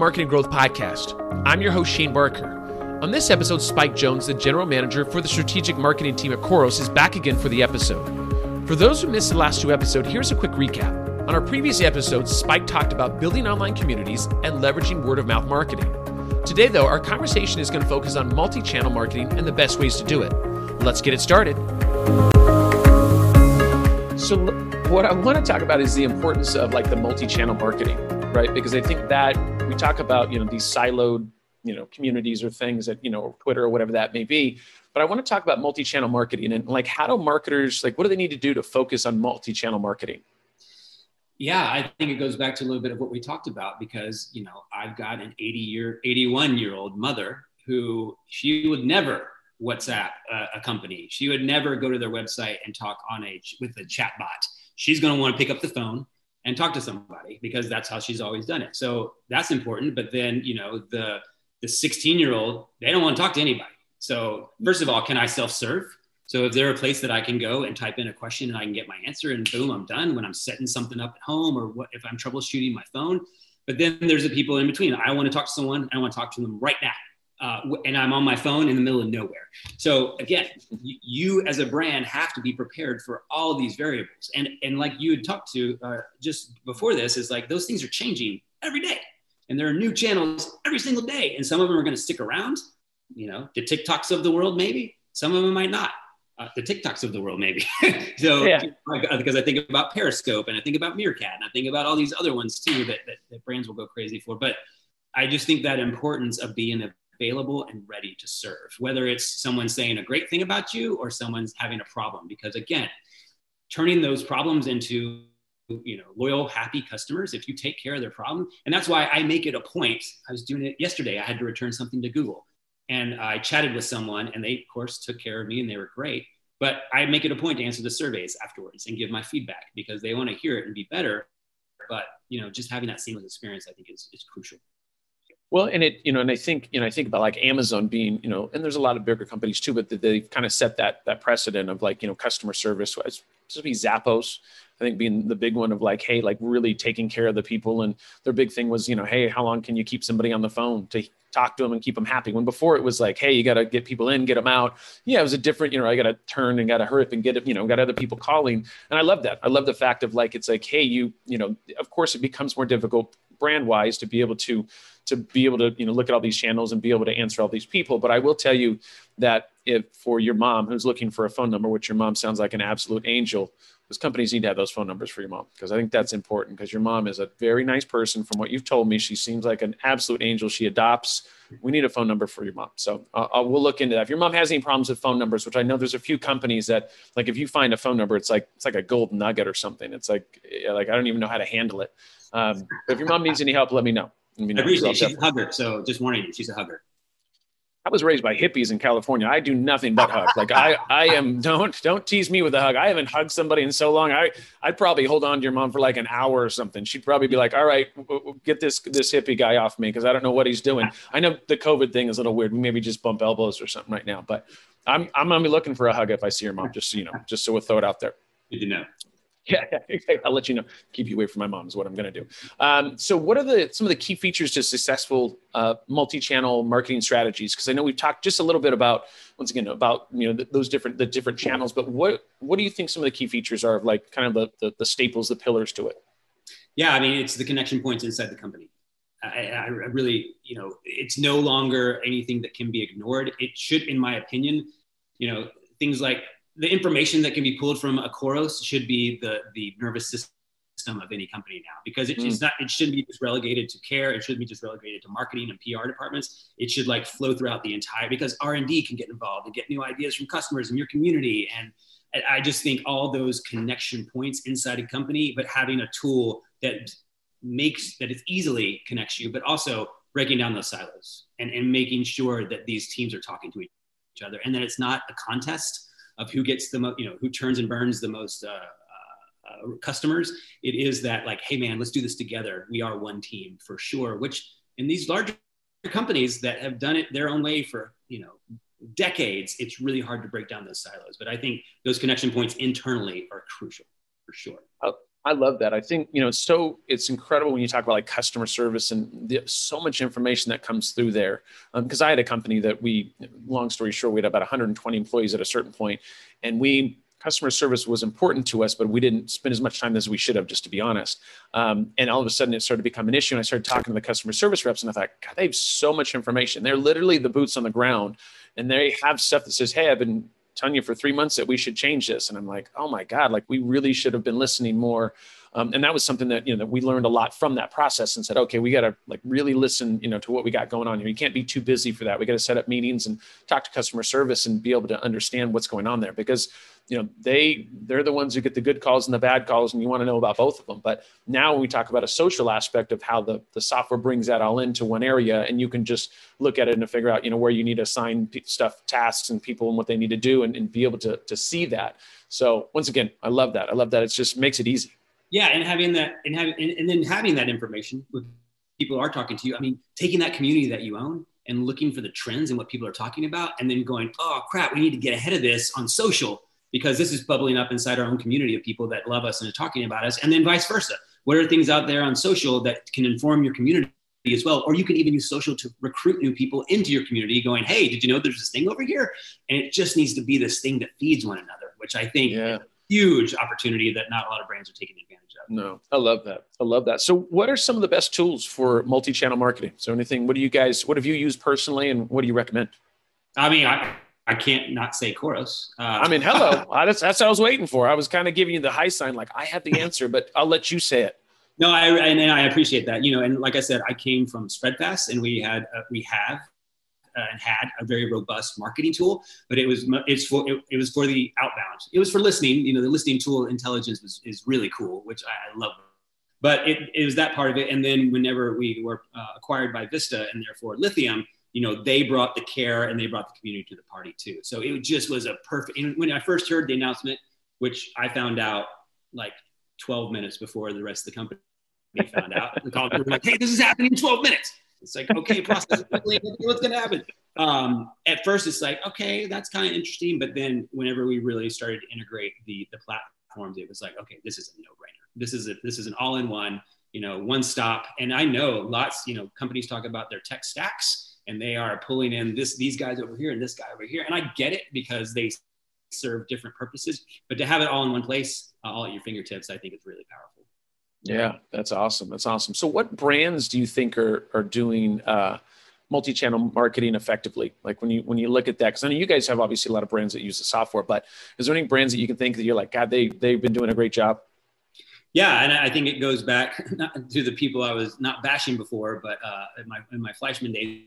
Marketing Growth Podcast. I'm your host, Shane Barker. On this episode, Spike Jones, the general manager for the strategic marketing team at Khoros, is back again for the episode. For those who missed the last two episodes, here's a quick recap. On our previous episodes, Spike talked about building online communities and leveraging word of mouth marketing. Today, though, our conversation is going to focus on multi channel marketing and the best ways to do it. Let's get it started. So, what I want to talk about is the importance of like the multi channel marketing, right? Because I think that we talk about, you know, these siloed, you know, communities or things that, you know, Twitter or whatever that may be. But I want to talk about multi channel marketing and like how do marketers, like, what do they need to do to focus on multi channel marketing? Yeah, I think it goes back to a little bit of what we talked about because, you know, I've got an 80 year, 81 year old mother who she would never WhatsApp a, a company. She would never go to their website and talk on a with a chat bot. She's going to want to pick up the phone and talk to somebody because that's how she's always done it. So that's important. But then, you know, the the 16 year old, they don't want to talk to anybody. So first of all, can I self serve? So if there a place that I can go and type in a question and I can get my answer and boom, I'm done when I'm setting something up at home or what if I'm troubleshooting my phone. But then there's the people in between. I want to talk to someone. I want to talk to them right now. Uh, and I'm on my phone in the middle of nowhere. So again, you, as a brand have to be prepared for all these variables. And and like you had talked to uh, just before this is like those things are changing every day, and there are new channels every single day, and some of them are going to stick around. You know, the TikToks of the world maybe, some of them might not. Uh, the TikToks of the world, maybe. so, yeah. because I think about Periscope and I think about Meerkat and I think about all these other ones too that, that, that brands will go crazy for. But I just think that importance of being a available and ready to serve, whether it's someone saying a great thing about you or someone's having a problem. Because again, turning those problems into you know loyal happy customers if you take care of their problem and that's why i make it a point. I was doing it yesterday. I had to return something to google. And i chatted with someone and they of course took care of me and they were great. But i make it a point to answer the surveys afterwards and give my feedback because they want to hear it and be better. But you know just having that seamless experience i think is, is crucial well, and it, you know, and I think, you know, I think about like Amazon being, you know, and there's a lot of bigger companies too, but they've kind of set that that precedent of like, you know, customer service. Specifically Zappos, I think being the big one of like, hey, like really taking care of the people. And their big thing was, you know, hey, how long can you keep somebody on the phone to talk to them and keep them happy? When before it was like, hey, you got to get people in, get them out. Yeah, it was a different, you know, I got to turn and got to hurry up and get it, you know, got other people calling. And I love that. I love the fact of like, it's like, hey, you, you know, of course it becomes more difficult brand wise to be able to to be able to you know look at all these channels and be able to answer all these people. But i will tell you that if for your mom who's looking for a phone number which your mom sounds like an absolute angel those companies need to have those phone numbers for your mom because i think that's important because your mom is a very nice person. From what you've told me she seems like an absolute angel. She adopts. We need a phone number for your mom. So uh, we'll look into that. If your mom has any problems with phone numbers which i know there's a few companies that like if you find a phone number it's like it's like a gold nugget or something. It's like like i don't even know how to handle it. Um, if your mom needs any help let me know I, mean, I appreciate she's a hugger. So just warning you, she's a hugger. I was raised by hippies in California. I do nothing but hug. Like I, I am. Don't don't tease me with a hug. I haven't hugged somebody in so long. I, I'd probably hold on to your mom for like an hour or something. She'd probably be like, "All right, get this this hippie guy off me because I don't know what he's doing." I know the COVID thing is a little weird. Maybe just bump elbows or something right now. But I'm I'm gonna be looking for a hug if I see your mom. Just so you know, just so we'll throw it out there. Good to know. Yeah, I'll let you know. Keep you away from my mom is what I'm going to do. Um, so, what are the some of the key features to successful uh, multi-channel marketing strategies? Because I know we've talked just a little bit about once again about you know those different the different channels, but what what do you think some of the key features are of like kind of the, the, the staples, the pillars to it? Yeah, I mean it's the connection points inside the company. I, I really, you know, it's no longer anything that can be ignored. It should, in my opinion, you know, things like the information that can be pulled from a Khoros should be the the nervous system of any company now because it's mm. not it shouldn't be just relegated to care. It shouldn't be just relegated to marketing and pr departments. It should like flow throughout the entire because r&d can get involved and get new ideas from customers in your community. And i just think all those connection points inside a company but having a tool that makes that it easily connects you but also breaking down those silos and, and making sure that these teams are talking to each other and that it's not a contest of who gets the most, you know, who turns and burns the most uh, uh, customers. It is that like, hey man, let's do this together. We are one team for sure. Which in these larger companies that have done it their own way for you know decades, it's really hard to break down those silos. But I think those connection points internally are crucial for sure. I love that. I think you know, it's so it's incredible when you talk about like customer service and the, so much information that comes through there. Because um, I had a company that we, long story short, we had about 120 employees at a certain point, and we customer service was important to us, but we didn't spend as much time as we should have, just to be honest. Um, and all of a sudden, it started to become an issue. And I started talking to the customer service reps, and I thought, God, they have so much information. They're literally the boots on the ground, and they have stuff that says, "Hey, I've been telling you for three months that we should change this," and I'm like, "Oh my God, like we really should have been listening more." Um, and that was something that you know that we learned a lot from that process and said, okay, we got to like really listen, you know, to what we got going on here. You can't be too busy for that. We got to set up meetings and talk to customer service and be able to understand what's going on there because you know they they're the ones who get the good calls and the bad calls and you want to know about both of them but now we talk about a social aspect of how the, the software brings that all into one area and you can just look at it and figure out you know where you need to assign stuff tasks and people and what they need to do and, and be able to, to see that. So once again i love that. I love that it just makes it easy. Yeah and having that and having and, and then having that information with people are talking to you. I mean taking that community that you own and looking for the trends and what people are talking about and then going oh crap we need to get ahead of this on social because this is bubbling up inside our own community of people that love us and are talking about us, and then vice versa. What are things out there on social that can inform your community as well? Or you can even use social to recruit new people into your community, going, "Hey, did you know there's this thing over here?" And it just needs to be this thing that feeds one another, which I think yeah. is a huge opportunity that not a lot of brands are taking advantage of. No, I love that. I love that. So, what are some of the best tools for multi-channel marketing? So, anything? What do you guys? What have you used personally, and what do you recommend? I mean, I, I can't not say Khoros. Uh, I mean, hello. that's, that's what I was waiting for. I was kind of giving you the high sign, like I have the answer, but I'll let you say it. No, I and, and I appreciate that. You know, and like I said, I came from Spredfast, and we had uh, we have uh, and had a very robust marketing tool, but it was it's for it, it, was for the outbound. It was for listening. You know, the listening tool intelligence was is really cool, which I, I love. But it, it was that part of it, and then whenever we were uh, acquired by Vista and therefore Lithium, you know, they brought the care and they brought the community to the party too. So it just was a perfect. And when I first heard the announcement, which I found out like 12 minutes before the rest of the company found out, the call were like, "Hey, this is happening in 12 minutes." It's like, okay, process quickly. what's going to happen. Um, at first, it's like, okay, that's kind of interesting, but then whenever we really started to integrate the the platforms, it was like, okay, this is a no brainer. This is a this is an all in one, you know, one stop. And I know lots, you know, companies talk about their tech stacks and they are pulling in this these guys over here and this guy over here. And i get it because they serve different purposes but to have it all in one place uh, all at your fingertips i think is really powerful. Yeah that's awesome. That's awesome. So what brands do you think are are doing uh, multi-channel marketing effectively? Like when you when you look at that because i know you guys have obviously a lot of brands that use the software but is there any brands that you can think that you're like god they they've been doing a great job yeah, and I think it goes back to the people I was not bashing before, but uh, in my in my Fleischmann days,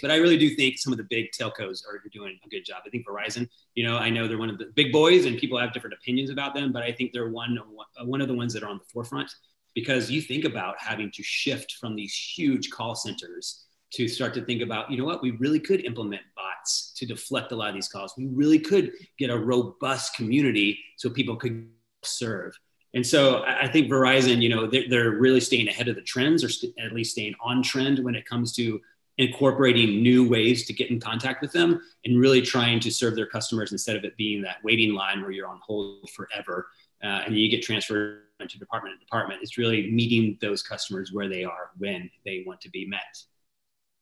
but I really do think some of the big telcos are doing a good job. I think Verizon, you know, I know they're one of the big boys and people have different opinions about them, but I think they're one, one of the ones that are on the forefront because you think about having to shift from these huge call centers to start to think about, you know what, we really could implement bots to deflect a lot of these calls. We really could get a robust community so people could serve. And so I think Verizon, you know, they're, really staying ahead of the trends or at least staying on trend when it comes to incorporating new ways to get in contact with them and really trying to serve their customers instead of it being that waiting line where you're on hold forever uh, and you get transferred to department to department. It's really meeting those customers where they are when they want to be met.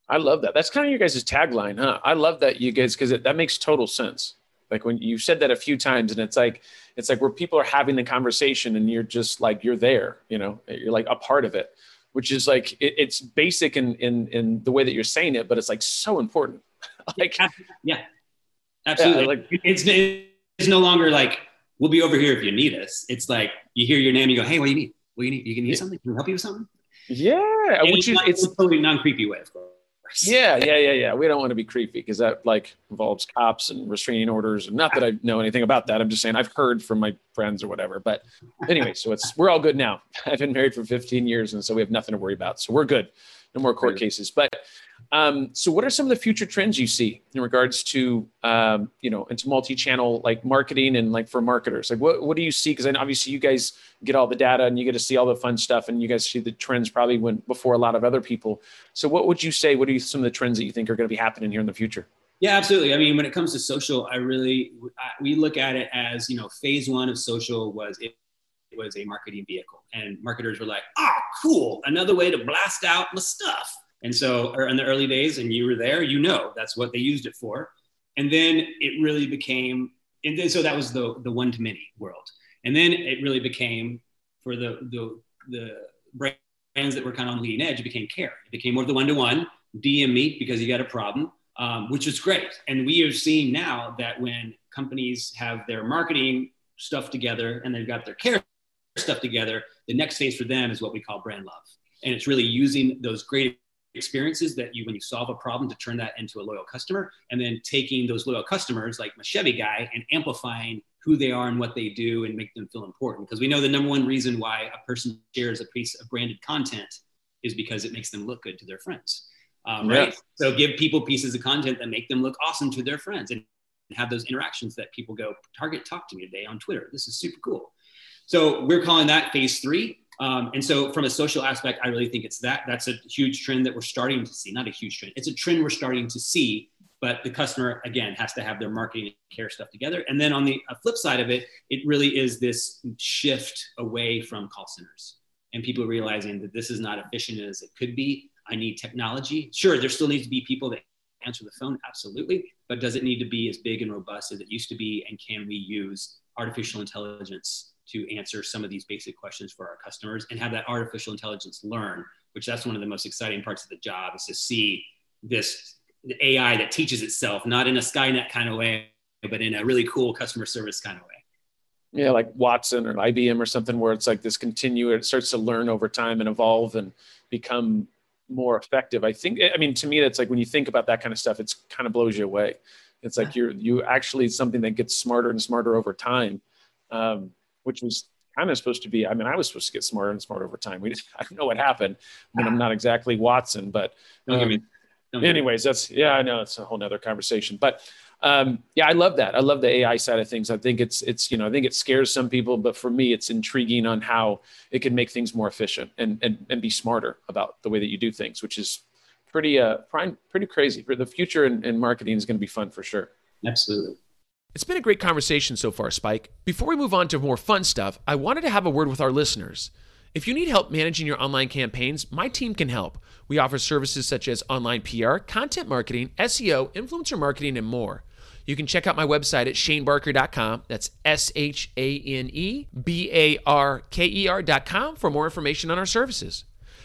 I love that. That's kind of your guys' tagline, huh? I love that you guys because that makes total sense. Like when you said that a few times, and it's like it's like where people are having the conversation, and you're just like you're there. You know, you're like a part of it which is like it, it's basic in in in the way that you're saying it, but it's like so important. like yeah, absolutely. Yeah, like it's it's no longer like we'll be over here if you need us. It's like you hear your name, you go, hey, what do you need? What do you need? You can need something? Can we help you with something? Yeah, and which is it's a totally non creepy way, of course. Yeah, yeah, yeah, yeah. We don't want to be creepy because that like involves cops and restraining orders. And not that I know anything about that. I'm just saying I've heard from my friends or whatever. But anyway, so it's we're all good now. I've been married for 15 years, and so we have nothing to worry about. So we're good. No more court cases. But um, so, what are some of the future trends you see in regards to, um, you know, into multi-channel like marketing and like for marketers? Like, what what do you see? Because obviously you guys get all the data and you get to see all the fun stuff, and you guys see the trends probably when before a lot of other people. So, what would you say? What are some of the trends that you think are going to be happening here in the future? Yeah, absolutely. I mean, when it comes to social, I really we look at it as you know, phase one of social was it was a marketing vehicle. And marketers were like, oh, cool, another way to blast out my stuff. And so, or in the early days, and you were there, you know, that's what they used it for. And then it really became, and then, so that was the, the one to many world. And then it really became for the, the, the brands that were kind of on leading edge, it became care. It became more the one to one, DM me because you got a problem, um, which is great. And we are seeing now that when companies have their marketing stuff together and they've got their care stuff together, the next phase for them is what we call brand love. And it's really using those great experiences that you, when you solve a problem, to turn that into a loyal customer, and then taking those loyal customers, like my Chevy guy, and amplifying who they are and what they do and make them feel important. Because we know the number one reason why a person shares a piece of branded content is because it makes them look good to their friends. Um, right. So give people pieces of content that make them look awesome to their friends and have those interactions that people go, Target talked to me today on Twitter. This is super cool. So we're calling that phase three. Um, and so from a social aspect, I really think it's that. That's a huge trend that we're starting to see. Not a huge trend. It's a trend we're starting to see. But the customer again has to have their marketing and care stuff together. And then on the uh, flip side of it, it really is this shift away from call centers and people realizing that this is not efficient as it could be. I need technology. Sure, there still needs to be people that answer the phone, absolutely. But does it need to be as big and robust as it used to be? And can we use artificial intelligence to answer some of these basic questions for our customers and have that artificial intelligence learn, which that's one of the most exciting parts of the job is to see this AI that teaches itself, not in a Skynet kind of way, but in a really cool customer service kind of way. Yeah, like Watson or IBM or something where it's like this continue, it starts to learn over time and evolve and become more effective. I think, I mean, to me, that's like when you think about that kind of stuff, it's kind of blows you away. It's like you're, you actually something that gets smarter and smarter over time. Um, which was kind of supposed to be. I mean, I was supposed to get smarter and smarter over time. We I don't know what happened. I mean, I'm not exactly Watson, but um, anyways, that's yeah, I know it's a whole nother conversation. But um, yeah, I love that. I love the AI side of things. I think it's it's you know I think it scares some people, but for me, it's intriguing on how it can make things more efficient and and and be smarter about the way that you do things, which is pretty uh pretty crazy. For the future in, in marketing is going to be fun for sure. Absolutely. It's been a great conversation so far, Spike. Before we move on to more fun stuff, I wanted to have a word with our listeners. If you need help managing your online campaigns, my team can help. We offer services such as online PR, content marketing, SEO, influencer marketing, and more. You can check out my website at shanebarker.com. That's S H A N E B A R K E R.com for more information on our services.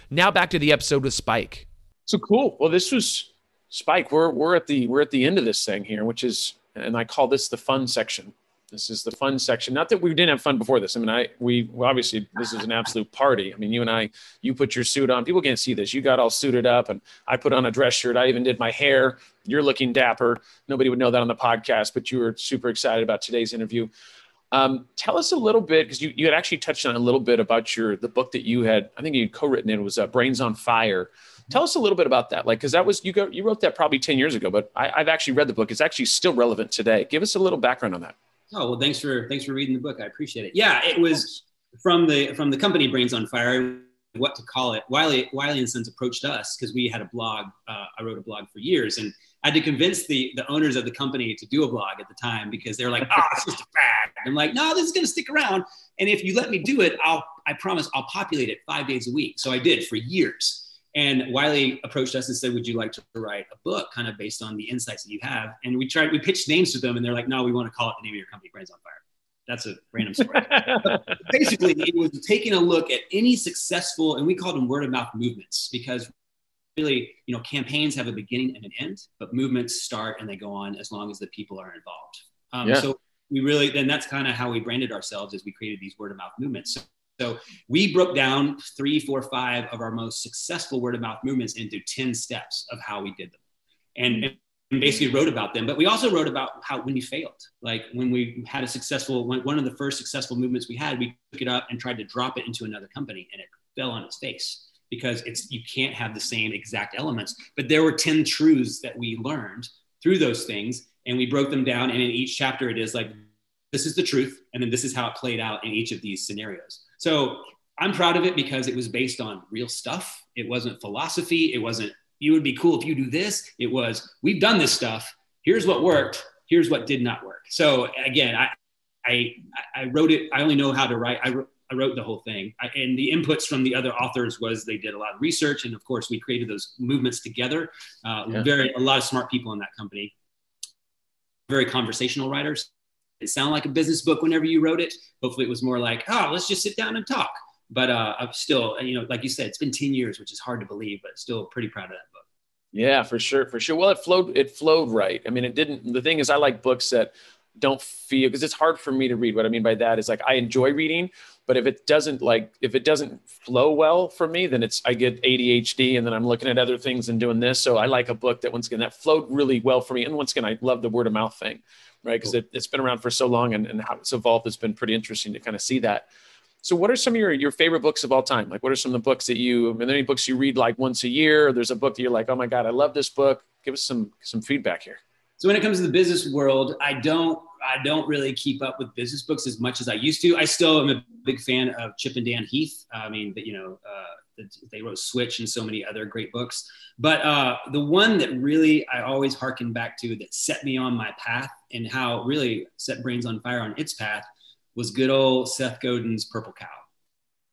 Now back to the episode with Spike. So cool. Well, this was Spike. We're we're at the we're at the end of this thing here, which is and I call this the fun section. This is the fun section. Not that we didn't have fun before this. I mean, I we well, obviously this is an absolute party. I mean, you and I, you put your suit on. People can't see this. You got all suited up, and I put on a dress shirt. I even did my hair. You're looking dapper. Nobody would know that on the podcast, but you were super excited about today's interview. Um, tell us a little bit because you, you had actually touched on a little bit about your the book that you had. I think you co-written it. was uh, Brains on Fire. Tell us a little bit about that, like because that was you go you wrote that probably ten years ago, but I, I've actually read the book. It's actually still relevant today. Give us a little background on that. Oh well, thanks for thanks for reading the book. I appreciate it. Yeah, it was from the from the company Brains on Fire. What to call it? Wiley Wiley and Sons approached us because we had a blog. Uh, I wrote a blog for years, and I had to convince the the owners of the company to do a blog at the time because they're like, "Oh, it's just a fad." I'm like, "No, this is going to stick around, and if you let me do it, I'll I promise I'll populate it five days a week." So I did for years. And Wiley approached us and said, "Would you like to write a book, kind of based on the insights that you have?" And we tried, we pitched names to them, and they're like, "No, we want to call it the name of your company, Brains on Fire." That's a random story. basically, it was taking a look at any successful, and we called them word of mouth movements because really, you know, campaigns have a beginning and an end, but movements start and they go on as long as the people are involved. Um, yeah. So we really, then that's kind of how we branded ourselves as we created these word of mouth movements. So so we broke down three, four, five of our most successful word of mouth movements into 10 steps of how we did them. And, and basically wrote about them. But we also wrote about how when we failed, like when we had a successful, one of the first successful movements we had, we took it up and tried to drop it into another company and it fell on its face because it's you can't have the same exact elements. But there were 10 truths that we learned through those things and we broke them down. And in each chapter, it is like, this is the truth. And then this is how it played out in each of these scenarios. So I'm proud of it because it was based on real stuff. It wasn't philosophy. It wasn't, you would be cool if you do this. It was, we've done this stuff. Here's what worked. Here's what did not work. So again, I, I, I wrote it. I only know how to write. I, I wrote the whole thing. I, and the inputs from the other authors was they did a lot of research, and of course we created those movements together. Uh, yeah. Very a lot of smart people in that company. Very conversational writers. It sounded like a business book whenever you wrote it. Hopefully, it was more like, oh, let's just sit down and talk. But uh, I'm still, you know, like you said, it's been 10 years, which is hard to believe, but still pretty proud of that book. Yeah, for sure, for sure. Well, it flowed, it flowed right. I mean, it didn't. The thing is, I like books that don't feel because it's hard for me to read. What I mean by that is like I enjoy reading, but if it doesn't like if it doesn't flow well for me, then it's I get ADHD and then I'm looking at other things and doing this. So I like a book that once again that flowed really well for me. And once again, I love the word of mouth thing, right? Because it, has been around for so long and, and how it's evolved has been pretty interesting to kind of see that. So, what are some of your, your favorite books of all time? Like, what are some of the books that you? Are there any books you read like once a year? Or there's a book that you're like, oh my god, I love this book. Give us some some feedback here. So, when it comes to the business world, I don't I don't really keep up with business books as much as I used to. I still am a big fan of Chip and Dan Heath. I mean, you know, uh, they wrote Switch and so many other great books. But uh, the one that really I always harken back to that set me on my path and how really set Brains on Fire on its path was good old Seth Godin's Purple Cow.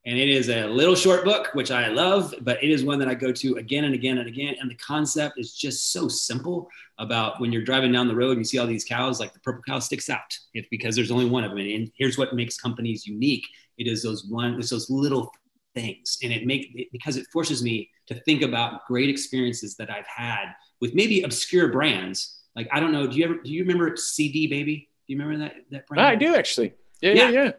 And it is a little short book, which I love, but it is one that I go to again and again and again. And the concept is just so simple about when you're driving down the road and you see all these cows, like the purple cow sticks out. It's because there's only one of them. And here's what makes companies unique. It is those one, it's those little things. And it make it, because it forces me to think about great experiences that I've had with maybe obscure brands. Like, I don't know, do you ever, do you remember CD baby? Do you remember that, that brand? I do actually. Yeah, yeah, yeah. yeah.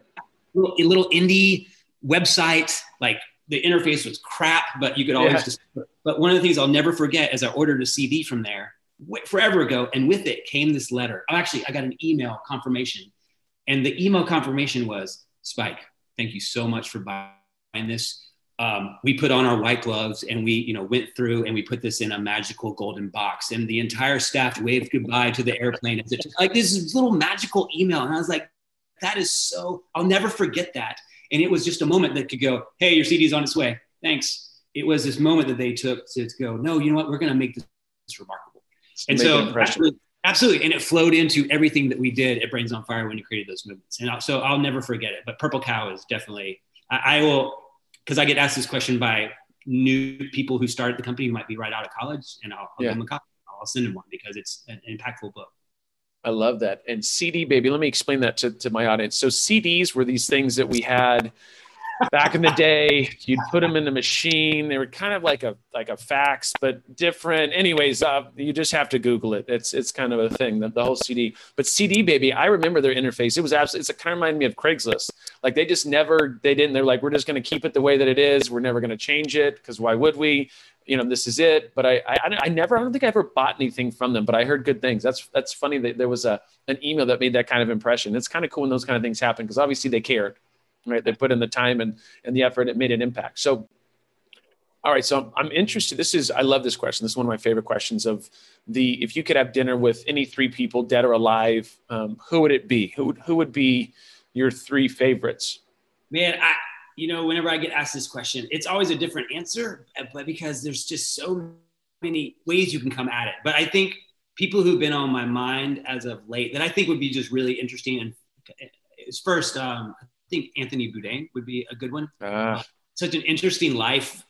Little, little indie website, like the interface was crap, but you could always yeah. just. But one of the things I'll never forget is I ordered a CD from there forever ago, and with it came this letter. Oh, actually, I got an email confirmation, and the email confirmation was Spike. Thank you so much for buying this. Um, we put on our white gloves and we, you know, went through and we put this in a magical golden box, and the entire staff waved goodbye to the airplane. As it, like this little magical email, and I was like, that is so. I'll never forget that and it was just a moment that could go, hey, your CD is on its way. Thanks. It was this moment that they took to go, no, you know what? We're going to make this remarkable. And so absolutely, absolutely, And it flowed into everything that we did at Brains on Fire when you created those movements. And so I'll never forget it. But Purple Cow is definitely, I, I will, because I get asked this question by new people who started the company who might be right out of college, and I'll, I'll yeah. give them a copy. I'll send them one because it's an impactful book. I love that. And CD baby, let me explain that to, to my audience. So CDs were these things that we had back in the day. You'd put them in the machine. They were kind of like a like a fax, but different. Anyways, uh, you just have to Google it. It's it's kind of a thing. The, the whole CD. But CD baby, I remember their interface. It was absolutely. It's kind of reminded me of Craigslist. Like they just never. They didn't. They're like, we're just going to keep it the way that it is. We're never going to change it because why would we? You know, this is it. But I, I, I never, I don't think I ever bought anything from them, but I heard good things. That's, that's funny that there was a, an email that made that kind of impression. It's kind of cool when those kind of things happen because obviously they cared, right? They put in the time and, and the effort, it made an impact. So, all right. So I'm interested. This is, I love this question. This is one of my favorite questions of the, if you could have dinner with any three people dead or alive, um, who would it be? Who, who would be your three favorites? Man, I, you know, whenever I get asked this question, it's always a different answer, but because there's just so many ways you can come at it. But I think people who've been on my mind as of late that I think would be just really interesting and is first, um, I think Anthony Bourdain would be a good one. Uh. Such an interesting life.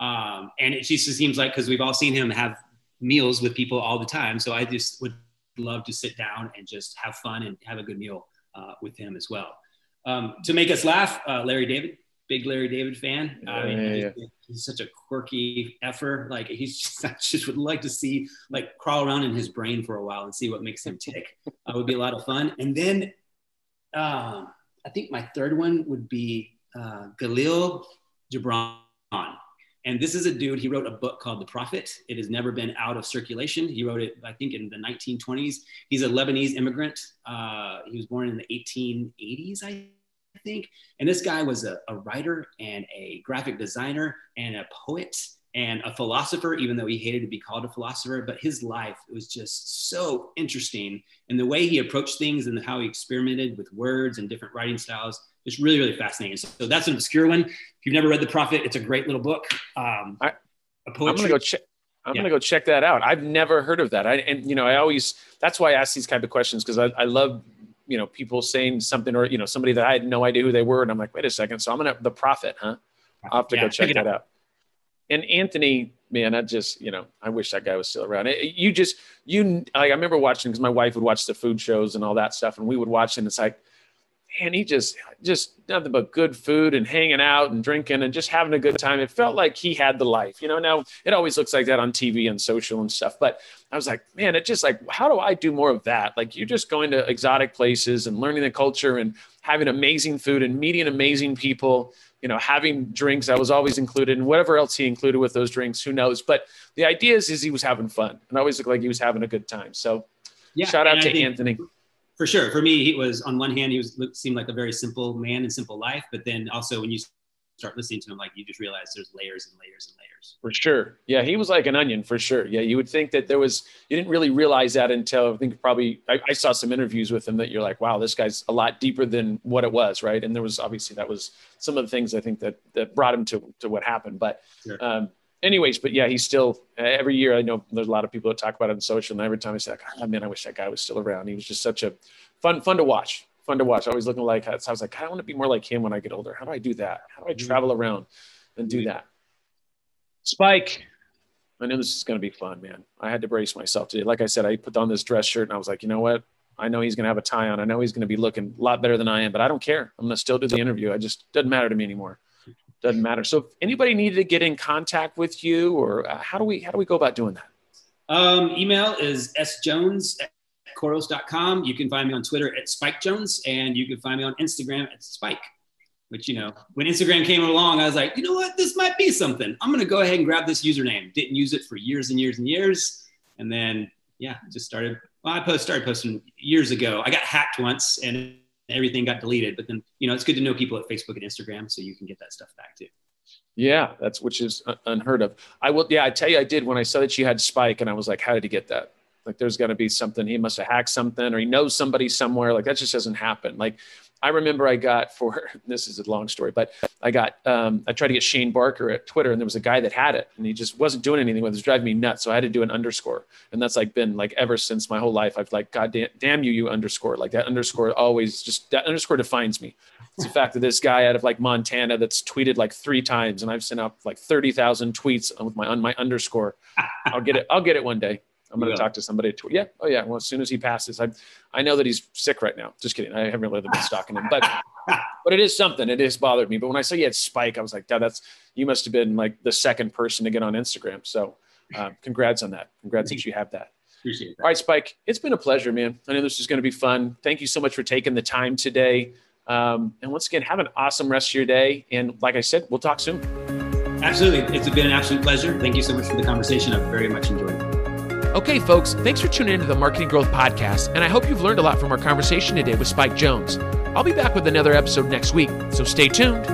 Um, and it just seems like, cause we've all seen him have meals with people all the time. So I just would love to sit down and just have fun and have a good meal uh, with him as well. Um, to make us laugh, uh, Larry David, big Larry David fan. I mean, yeah, yeah. He's, such a quirky effer. Like he's just, I just would like to see like crawl around in his brain for a while and see what makes him tick. uh, would be a lot of fun. And then um, I think my third one would be uh, Kahlil Gibran. And this is a dude, he wrote a book called The Prophet. It has never been out of circulation. He wrote it, I think, in the 1920s. He's a Lebanese immigrant. Uh, he was born in the 1880s, I I think. And this guy was a, a writer and a graphic designer and a poet and a philosopher, even though he hated to be called a philosopher. But his life was just so interesting. And the way he approached things and how he experimented with words and different writing styles, just really, really fascinating. So, so that's an obscure one. If you've never read The Prophet, it's a great little book. Um, I, am to go check. I'm yeah. gonna go check that out. I've never heard of that. I and you know I always that's why I ask these kind of questions because I, I love you know, people saying something or, you know, somebody that I had no idea who they were. And I'm like, wait a second. So I'm going to, the prophet, huh? I'll have to yeah, go check that out. out. And Anthony, man, I just, you know, I wish that guy was still around. It, you just, you, like, I remember watching because my wife would watch the food shows and all that stuff, and we would watch, and it's like, man, he just, just nothing but good food and hanging out and drinking and just having a good time. It felt like he had the life, you know. Now it always looks like that on TV and social and stuff, but I was like, man, it just like, how do I do more of that? Like, you're just going to exotic places and learning the culture and having amazing food and meeting amazing people you know, having drinks that was always included and whatever else he included with those drinks, who knows? But the idea is, is he was having fun and always looked like he was having a good time. So yeah, shout out to Anthony. For sure. For me, he was on one hand, he was seemed like a very simple man and simple life, but then also when you start listening to him, like you just realize there's layers and layers and layers. For sure. Yeah, he was like an onion for sure. Yeah, you would think that there was, you didn't really realize that until I think probably I, I, saw some interviews with him that you're like, wow, this guy's a lot deeper than what it was, right? And there was obviously that was some of the things I think that that brought him to to what happened. But sure. um, anyways, but yeah, he's still uh, every year. I know there's a lot of people that talk about it on social, and every time I say, like, oh, man, I wish that guy was still around. He was just such a fun fun to watch fun to watch. Always looking like that. So I was like, I want to be more like him when I get older. How do I do that? How do I mm-hmm. travel around and do mm-hmm. that? Spike, I knew this is going to be fun, man. I had to brace myself today. Like I said, I put on this dress shirt and I was like, you know what? I know he's going to have a tie on. I know he's going to be looking a lot better than I am, but I don't care. I'm going to still do the interview. I just doesn't matter to me anymore. Doesn't matter. So if anybody needed to get in contact with you or uh, how do we, how do we go about doing that? Um, email is sjones khoros.com. You can find me on Twitter at Spike Jones, and you can find me on Instagram at Spike. Which, you know, when Instagram came along, I was like, you know what? This might be something. I'm going to go ahead and grab this username. Didn't use it for years and years and years. And then, yeah, just started. Well, I post, started posting years ago. I got hacked once and everything got deleted. But then, you know, it's good to know people at Facebook and Instagram so you can get that stuff back too. Yeah, that's which is unheard of. I will. Yeah, I tell you, I did when I saw that you had Spike, and I was like, how did he get that? Like there's got to be something. He must have hacked something or he knows somebody somewhere. Like that just doesn't happen. Like I remember I got for this is a long story, but I got um, I tried to get Shane Barker at Twitter, and there was a guy that had it, and he just wasn't doing anything with it. It was driving me nuts. So I had to do an underscore, and that's like been like ever since my whole life. I've like God damn, damn you, you underscore. Like that underscore always just that underscore defines me. It's the fact that this guy out of like Montana that's tweeted like three times, and I've sent out like thirty thousand tweets with my on my underscore. I'll get it. I'll get it one day. I'm going to talk to somebody. To, yeah. Oh, yeah. Well, as soon as he passes, I, I know that he's sick right now. Just kidding. I haven't really been stalking him, but, but it is something. It has bothered me. But when I saw you had Spike, I was like, Dad, that's you must have been like the second person to get on Instagram. So, uh, congrats on that. Congrats that you have that. Appreciate that. All right, Spike. It's been a pleasure, man. I know this is going to be fun. Thank you so much for taking the time today. Um, and once again, have an awesome rest of your day. And like I said, we'll talk soon. Absolutely. It's been an absolute pleasure. Thank you so much for the conversation. I've very much enjoyed it. Okay, folks, thanks for tuning into the Marketing Growth Podcast, and I hope you've learned a lot from our conversation today with Spike Jones. I'll be back with another episode next week, so stay tuned.